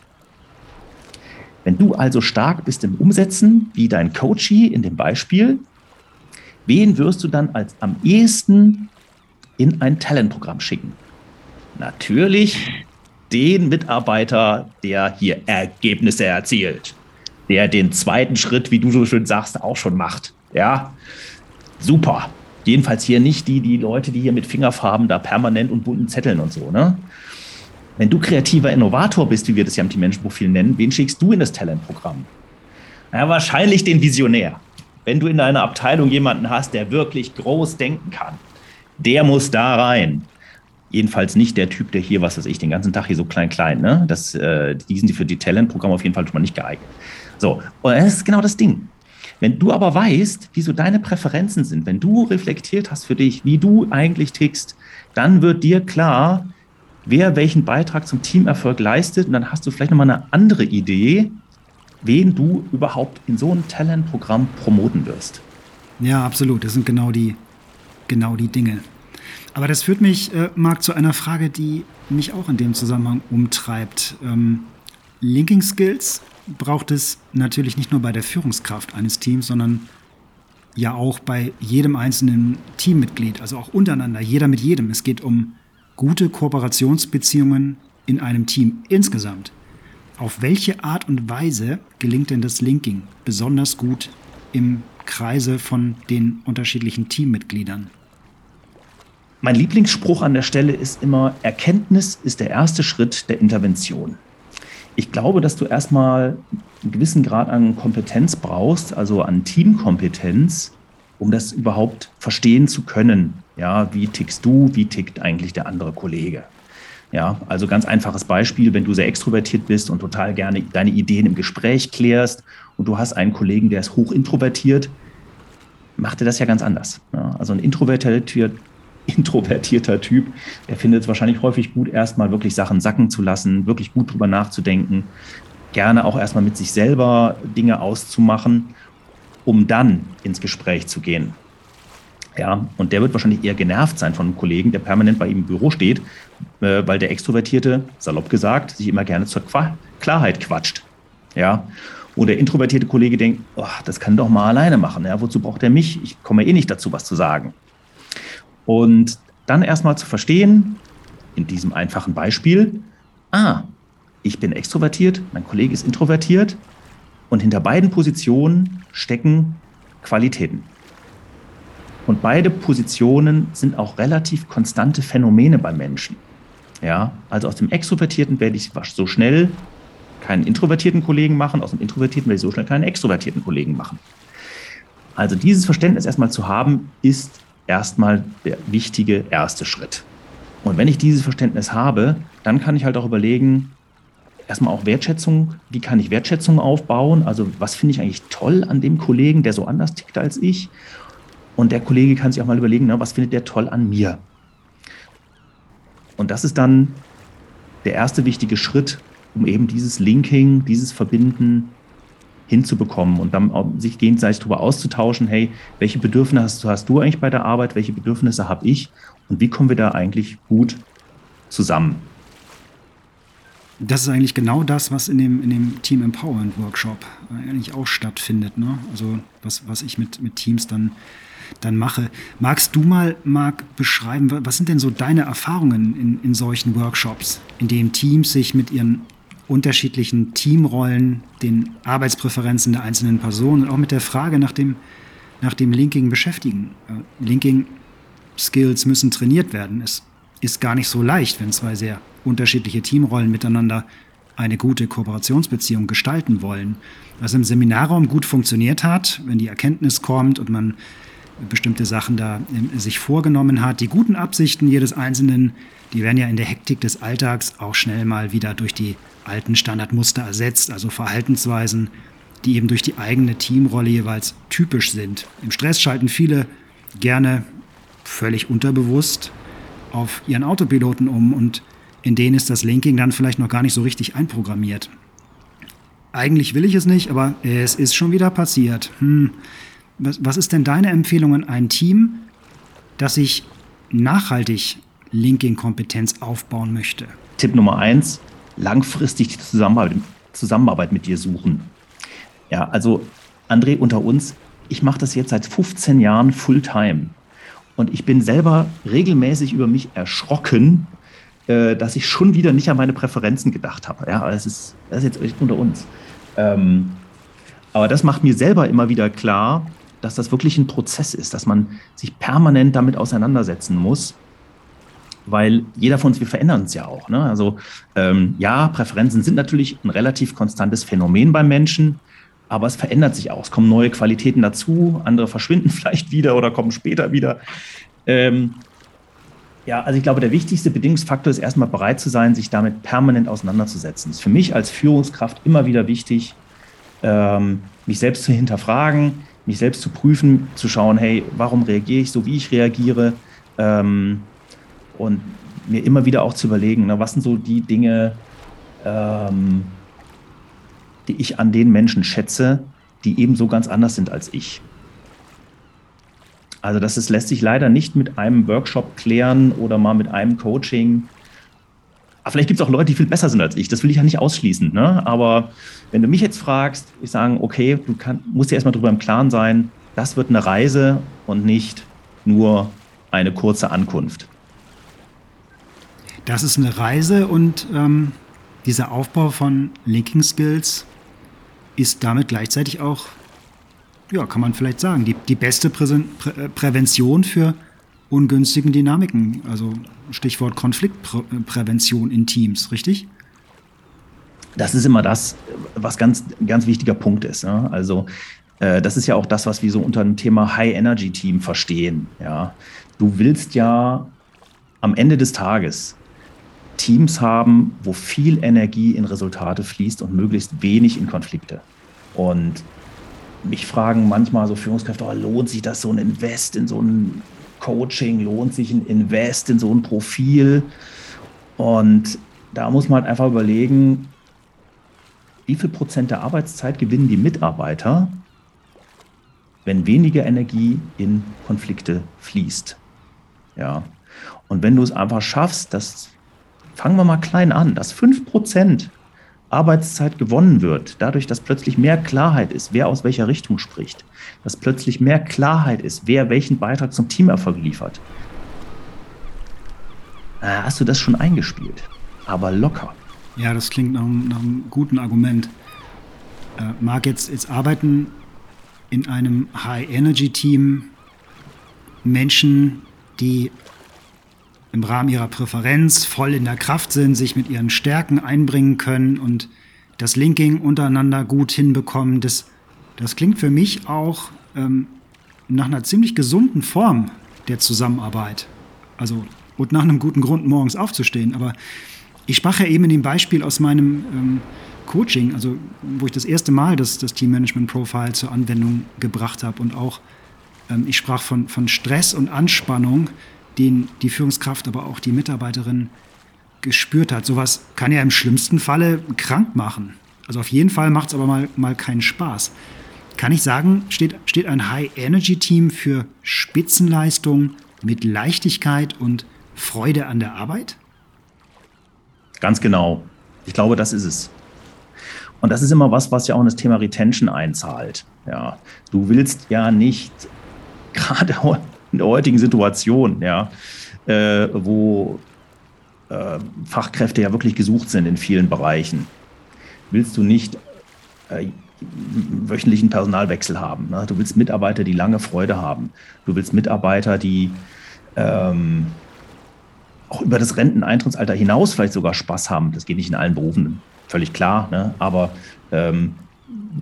Wenn du also stark bist im Umsetzen, wie dein Coachie in dem Beispiel, wen wirst du dann als am ehesten in ein Talentprogramm schicken? Natürlich den Mitarbeiter, der hier Ergebnisse erzielt, der den zweiten Schritt, wie du so schön sagst, auch schon macht. Ja, super. Jedenfalls hier nicht die, die Leute, die hier mit Fingerfarben da permanent und bunten Zetteln und so, ne? Wenn du kreativer Innovator bist, wie wir das ja im Team-Mensch-Profil nennen, wen schickst du in das Talentprogramm? Ja, wahrscheinlich den Visionär. Wenn du in deiner Abteilung jemanden hast, der wirklich groß denken kann, der muss da rein. Jedenfalls nicht der Typ, der hier, was weiß ich, den ganzen Tag hier so klein, klein, ne? Das, äh, die sind für die Talentprogramme auf jeden Fall schon mal nicht geeignet. So, und das ist genau das Ding. Wenn du aber weißt, wie so deine Präferenzen sind, wenn du reflektiert hast für dich, wie du eigentlich tickst, dann wird dir klar, wer welchen Beitrag zum Teamerfolg leistet. Und dann hast du vielleicht nochmal eine andere Idee, wen du überhaupt in so ein Talentprogramm promoten wirst. Ja, absolut. Das sind genau die, genau die Dinge. Aber das führt mich, äh, Marc, zu einer Frage, die mich auch in dem Zusammenhang umtreibt. Ähm, Linking Skills braucht es natürlich nicht nur bei der Führungskraft eines Teams, sondern ja auch bei jedem einzelnen Teammitglied, also auch untereinander, jeder mit jedem. Es geht um gute Kooperationsbeziehungen in einem Team insgesamt. Auf welche Art und Weise gelingt denn das Linking besonders gut im Kreise von den unterschiedlichen Teammitgliedern? Mein Lieblingsspruch an der Stelle ist immer, Erkenntnis ist der erste Schritt der Intervention. Ich glaube, dass du erstmal einen gewissen Grad an Kompetenz brauchst, also an Teamkompetenz, um das überhaupt verstehen zu können. Ja, wie tickst du, wie tickt eigentlich der andere Kollege? Ja, also ganz einfaches Beispiel, wenn du sehr extrovertiert bist und total gerne deine Ideen im Gespräch klärst und du hast einen Kollegen, der ist hoch introvertiert, macht er das ja ganz anders. Ja, also ein introvertierter, introvertierter Typ, der findet es wahrscheinlich häufig gut, erstmal wirklich Sachen sacken zu lassen, wirklich gut drüber nachzudenken, gerne auch erstmal mit sich selber Dinge auszumachen um dann ins Gespräch zu gehen. Ja, und der wird wahrscheinlich eher genervt sein von einem Kollegen, der permanent bei ihm im Büro steht, äh, weil der Extrovertierte, salopp gesagt, sich immer gerne zur Qua Klarheit quatscht. Ja, und der introvertierte Kollege denkt, oh, das kann doch mal alleine machen. Ja, wozu braucht er mich? Ich komme eh nicht dazu, was zu sagen. Und dann erstmal zu verstehen, in diesem einfachen Beispiel, ah, ich bin extrovertiert, mein Kollege ist introvertiert und hinter beiden Positionen stecken Qualitäten. Und beide Positionen sind auch relativ konstante Phänomene bei Menschen. Ja, also aus dem Extrovertierten werde ich so schnell keinen introvertierten Kollegen machen, aus dem Introvertierten werde ich so schnell keinen extrovertierten Kollegen machen. Also dieses Verständnis erstmal zu haben, ist erstmal der wichtige erste Schritt. Und wenn ich dieses Verständnis habe, dann kann ich halt auch überlegen, erstmal auch Wertschätzung, wie kann ich Wertschätzung aufbauen? Also was finde ich eigentlich toll an dem Kollegen, der so anders tickt als ich? Und der Kollege kann sich auch mal überlegen, na, was findet der toll an mir? Und das ist dann der erste wichtige Schritt, um eben dieses Linking, dieses Verbinden hinzubekommen und dann sich gegenseitig darüber auszutauschen, hey, welche Bedürfnisse hast, hast du eigentlich bei der Arbeit, welche Bedürfnisse habe ich und wie kommen wir da eigentlich gut zusammen? das ist eigentlich genau das, was in dem, in dem Team Empowerment Workshop eigentlich auch stattfindet. Ne? Also was, was ich mit, mit Teams dann, dann mache. Magst du mal, Marc, beschreiben, was sind denn so deine Erfahrungen in, in solchen Workshops, in denen Teams sich mit ihren unterschiedlichen Teamrollen, den Arbeitspräferenzen der einzelnen Personen und auch mit der Frage nach dem, nach dem Linking beschäftigen? Äh, Linking Skills müssen trainiert werden. Es ist gar nicht so leicht, wenn zwei sehr unterschiedliche Teamrollen miteinander eine gute Kooperationsbeziehung gestalten wollen. Was im Seminarraum gut funktioniert hat, wenn die Erkenntnis kommt und man bestimmte Sachen da sich vorgenommen hat. Die guten Absichten jedes Einzelnen, die werden ja in der Hektik des Alltags auch schnell mal wieder durch die alten Standardmuster ersetzt, also Verhaltensweisen, die eben durch die eigene Teamrolle jeweils typisch sind. Im Stress schalten viele gerne völlig unterbewusst auf ihren Autopiloten um und in denen ist das Linking dann vielleicht noch gar nicht so richtig einprogrammiert. Eigentlich will ich es nicht, aber es ist schon wieder passiert. Hm. Was, was ist denn deine Empfehlung an ein Team, das sich nachhaltig Linking-Kompetenz aufbauen möchte? Tipp Nummer eins, langfristig die Zusammenarbeit, Zusammenarbeit mit dir suchen. Ja, also André, unter uns, ich mache das jetzt seit 15 Jahren Fulltime. Und ich bin selber regelmäßig über mich erschrocken, äh, dass ich schon wieder nicht an meine Präferenzen gedacht habe. Ja, das ist, das ist jetzt echt unter uns. Ähm, aber das macht mir selber immer wieder klar, dass das wirklich ein Prozess ist, dass man sich permanent damit auseinandersetzen muss, weil jeder von uns, wir verändern uns ja auch. Ne? Also ähm, ja, Präferenzen sind natürlich ein relativ konstantes Phänomen beim Menschen, aber es verändert sich auch. Es kommen neue Qualitäten dazu, andere verschwinden vielleicht wieder oder kommen später wieder. Ähm, ja, also ich glaube, der wichtigste Bedingungsfaktor ist erstmal bereit zu sein, sich damit permanent auseinanderzusetzen. Das ist für mich als Führungskraft immer wieder wichtig, ähm, mich selbst zu hinterfragen, mich selbst zu prüfen, zu schauen, hey, warum reagiere ich so, wie ich reagiere? Ähm, und mir immer wieder auch zu überlegen, na, was sind so die Dinge, ähm, die ich an den Menschen schätze, die ebenso ganz anders sind als ich. Also das ist, lässt sich leider nicht mit einem Workshop klären oder mal mit einem Coaching. Aber vielleicht gibt es auch Leute, die viel besser sind als ich. Das will ich ja nicht ausschließen. Ne? Aber wenn du mich jetzt fragst, ich sage, okay, du kann, musst dir erstmal darüber im Klaren sein, das wird eine Reise und nicht nur eine kurze Ankunft. Das ist eine Reise und ähm, dieser Aufbau von Linking Skills ist damit gleichzeitig auch ja, kann man vielleicht sagen, die, die beste Prä Prä Prävention für ungünstigen Dynamiken. Also Stichwort Konfliktprävention in Teams, richtig? Das ist immer das, was ganz, ganz wichtiger Punkt ist. Ne? Also äh, das ist ja auch das, was wir so unter dem Thema High-Energy-Team verstehen. Ja? Du willst ja am Ende des Tages Teams haben, wo viel Energie in Resultate fließt und möglichst wenig in Konflikte. Und mich fragen manchmal so Führungskräfte, oh, lohnt sich das so ein Invest in so ein Coaching, lohnt sich ein Invest in so ein Profil? Und da muss man halt einfach überlegen, wie viel Prozent der Arbeitszeit gewinnen die Mitarbeiter, wenn weniger Energie in Konflikte fließt. Ja. Und wenn du es einfach schaffst, dass, fangen wir mal klein an, dass 5 Prozent Arbeitszeit gewonnen wird, dadurch, dass plötzlich mehr Klarheit ist, wer aus welcher Richtung spricht, dass plötzlich mehr Klarheit ist, wer welchen Beitrag zum Teamerfolg liefert, hast du das schon eingespielt, aber locker. Ja, das klingt nach, nach einem guten Argument. Äh, Marc, jetzt, jetzt arbeiten in einem High-Energy-Team Menschen, die im Rahmen ihrer Präferenz voll in der Kraft sind, sich mit ihren Stärken einbringen können und das Linking untereinander gut hinbekommen. Das, das klingt für mich auch ähm, nach einer ziemlich gesunden Form der Zusammenarbeit. Also, und nach einem guten Grund, morgens aufzustehen. Aber ich sprach ja eben in dem Beispiel aus meinem ähm, Coaching, also wo ich das erste Mal das, das Team Management Profile zur Anwendung gebracht habe und auch ähm, ich sprach von, von Stress und Anspannung, den die Führungskraft, aber auch die Mitarbeiterin gespürt hat. Sowas kann ja im schlimmsten Falle krank machen. Also auf jeden Fall macht es aber mal, mal keinen Spaß. Kann ich sagen, steht, steht ein High-Energy-Team für Spitzenleistung mit Leichtigkeit und Freude an der Arbeit? Ganz genau. Ich glaube, das ist es. Und das ist immer was, was ja auch in das Thema Retention einzahlt. Ja, du willst ja nicht gerade in der heutigen Situation, ja, äh, wo äh, Fachkräfte ja wirklich gesucht sind in vielen Bereichen, willst du nicht äh, wöchentlichen Personalwechsel haben. Ne? Du willst Mitarbeiter, die lange Freude haben. Du willst Mitarbeiter, die ähm, auch über das Renteneintrittsalter hinaus vielleicht sogar Spaß haben. Das geht nicht in allen Berufen, völlig klar. Ne? Aber ähm,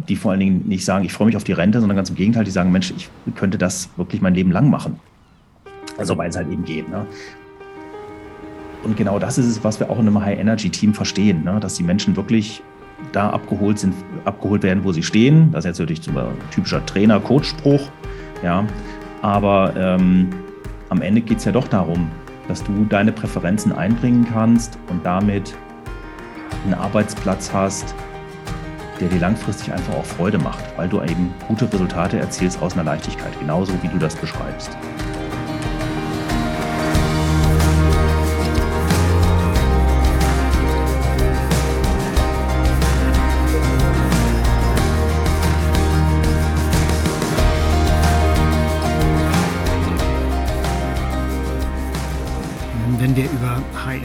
die vor allen Dingen nicht sagen, ich freue mich auf die Rente, sondern ganz im Gegenteil, die sagen, Mensch, ich könnte das wirklich mein Leben lang machen. Also weil es halt eben geht. Ne? Und genau das ist es, was wir auch in einem High-Energy-Team verstehen, ne? dass die Menschen wirklich da abgeholt, sind, abgeholt werden, wo sie stehen. Das ist jetzt natürlich ein typischer Trainer-Coach-Spruch. Ja. Aber ähm, am Ende geht es ja doch darum, dass du deine Präferenzen einbringen kannst und damit einen Arbeitsplatz hast, der dir langfristig einfach auch Freude macht, weil du eben gute Resultate erzielst aus einer Leichtigkeit, genauso wie du das beschreibst.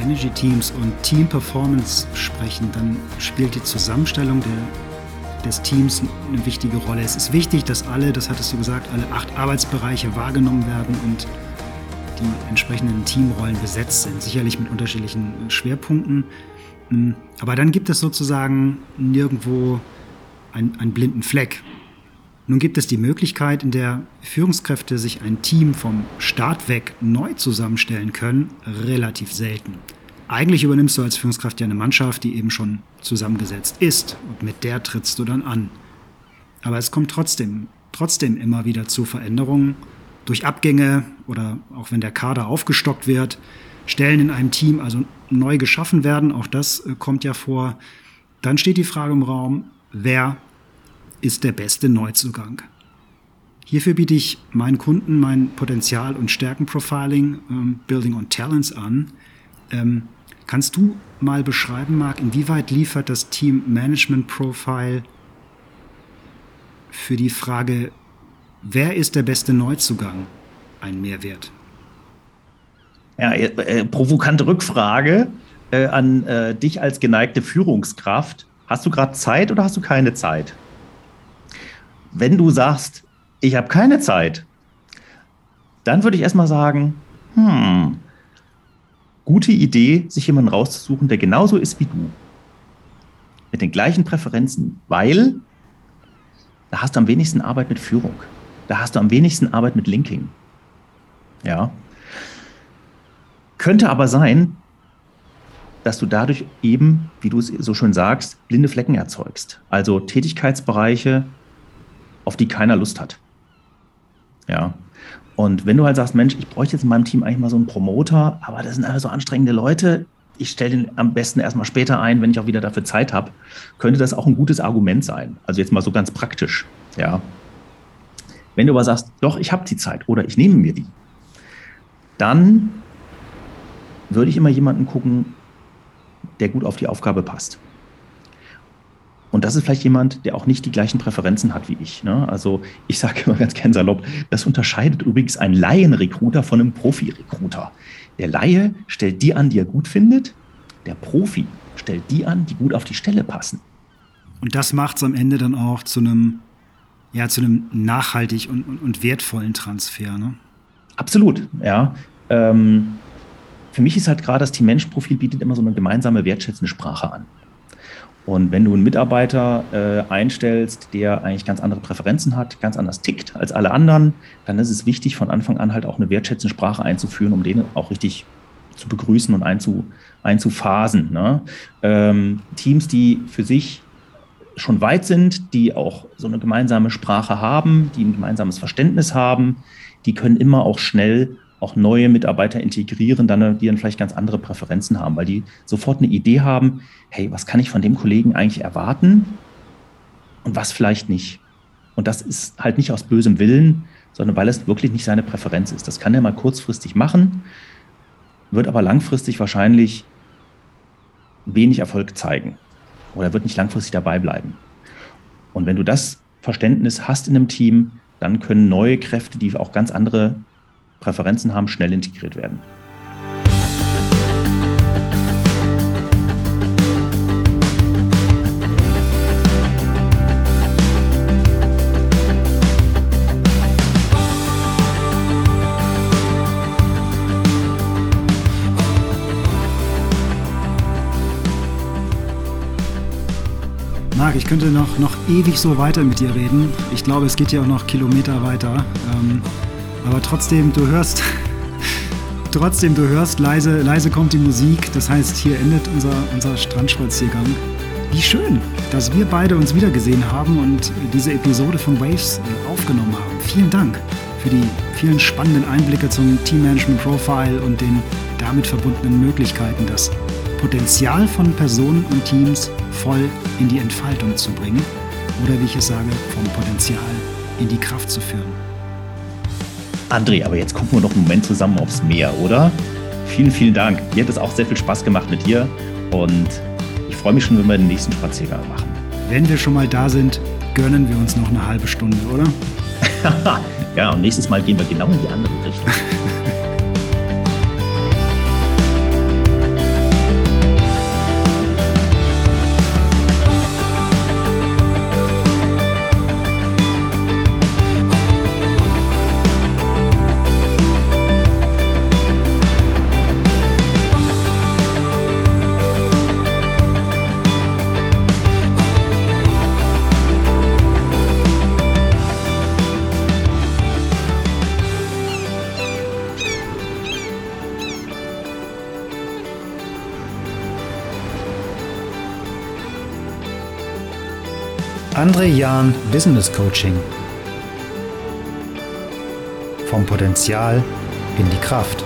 Über High-Energy-Teams und Team-Performance sprechen, dann spielt die Zusammenstellung der, des Teams eine wichtige Rolle. Es ist wichtig, dass alle, das hattest du gesagt, alle acht Arbeitsbereiche wahrgenommen werden und die entsprechenden Teamrollen besetzt sind. Sicherlich mit unterschiedlichen Schwerpunkten. Aber dann gibt es sozusagen nirgendwo einen, einen blinden Fleck. Nun gibt es die Möglichkeit, in der Führungskräfte sich ein Team vom Start weg neu zusammenstellen können, relativ selten. Eigentlich übernimmst du als Führungskraft ja eine Mannschaft, die eben schon zusammengesetzt ist und mit der trittst du dann an. Aber es kommt trotzdem, trotzdem immer wieder zu Veränderungen durch Abgänge oder auch wenn der Kader aufgestockt wird, Stellen in einem Team also neu geschaffen werden, auch das äh, kommt ja vor. Dann steht die Frage im Raum, wer ist der beste Neuzugang. Hierfür biete ich meinen Kunden mein Potenzial- und Stärkenprofiling, ähm, Building on Talents an. Ähm, kannst du mal beschreiben, Marc, inwieweit liefert das Team Management Profile für die Frage, wer ist der beste Neuzugang, einen Mehrwert? Ja, äh, äh, provokante Rückfrage äh, an äh, dich als geneigte Führungskraft. Hast du gerade Zeit oder hast du keine Zeit? Wenn du sagst, ich habe keine Zeit, dann würde ich erstmal sagen, hm, gute Idee, sich jemanden rauszusuchen, der genauso ist wie du. Mit den gleichen Präferenzen, weil da hast du am wenigsten Arbeit mit Führung. Da hast du am wenigsten Arbeit mit Linking. Ja. Könnte aber sein, dass du dadurch eben, wie du es so schön sagst, blinde Flecken erzeugst. Also Tätigkeitsbereiche, auf die keiner Lust hat. Ja. Und wenn du halt sagst, Mensch, ich bräuchte jetzt in meinem Team eigentlich mal so einen Promoter, aber das sind einfach so anstrengende Leute, ich stelle den am besten erstmal später ein, wenn ich auch wieder dafür Zeit habe, könnte das auch ein gutes Argument sein. Also jetzt mal so ganz praktisch. Ja. Wenn du aber sagst, doch, ich habe die Zeit oder ich nehme mir die, dann würde ich immer jemanden gucken, der gut auf die Aufgabe passt. Und das ist vielleicht jemand, der auch nicht die gleichen Präferenzen hat wie ich. Ne? Also ich sage immer ganz gern salopp, das unterscheidet übrigens ein Laienrekruter von einem Profi-Recruiter. Der Laie stellt die an, die er gut findet. Der Profi stellt die an, die gut auf die Stelle passen. Und das macht es am Ende dann auch zu einem, ja, zu einem nachhaltig und, und, und wertvollen Transfer. Ne? Absolut, ja. Ähm, für mich ist halt gerade das Team-Mensch-Profil bietet immer so eine gemeinsame wertschätzende Sprache an. Und wenn du einen Mitarbeiter äh, einstellst, der eigentlich ganz andere Präferenzen hat, ganz anders tickt als alle anderen, dann ist es wichtig, von Anfang an halt auch eine wertschätzende Sprache einzuführen, um den auch richtig zu begrüßen und einzu, einzuphasen. Ne? Ähm, Teams, die für sich schon weit sind, die auch so eine gemeinsame Sprache haben, die ein gemeinsames Verständnis haben, die können immer auch schnell auch neue Mitarbeiter integrieren, dann, die dann vielleicht ganz andere Präferenzen haben, weil die sofort eine Idee haben, hey, was kann ich von dem Kollegen eigentlich erwarten und was vielleicht nicht. Und das ist halt nicht aus bösem Willen, sondern weil es wirklich nicht seine Präferenz ist. Das kann er mal kurzfristig machen, wird aber langfristig wahrscheinlich wenig Erfolg zeigen oder wird nicht langfristig dabei bleiben. Und wenn du das Verständnis hast in einem Team, dann können neue Kräfte, die auch ganz andere Präferenzen haben, schnell integriert werden. Marc, ich könnte noch, noch ewig so weiter mit dir reden. Ich glaube, es geht ja auch noch Kilometer weiter. Ähm, aber trotzdem, du hörst, trotzdem, du hörst, leise, leise kommt die Musik. Das heißt, hier endet unser, unser Strandspaziergang. Wie schön, dass wir beide uns wiedergesehen haben und diese Episode von Waves aufgenommen haben. Vielen Dank für die vielen spannenden Einblicke zum Team Management Profile und den damit verbundenen Möglichkeiten, das Potenzial von Personen und Teams voll in die Entfaltung zu bringen oder wie ich es sage, vom Potenzial in die Kraft zu führen. André, aber jetzt gucken wir noch einen Moment zusammen aufs Meer, oder? Vielen, vielen Dank. Mir hat es auch sehr viel Spaß gemacht mit dir und ich freue mich schon, wenn wir den nächsten Spaziergang machen. Wenn wir schon mal da sind, gönnen wir uns noch eine halbe Stunde, oder? ja, und nächstes Mal gehen wir genau in die andere Richtung. André Jahn Business Coaching. Vom Potenzial in die Kraft.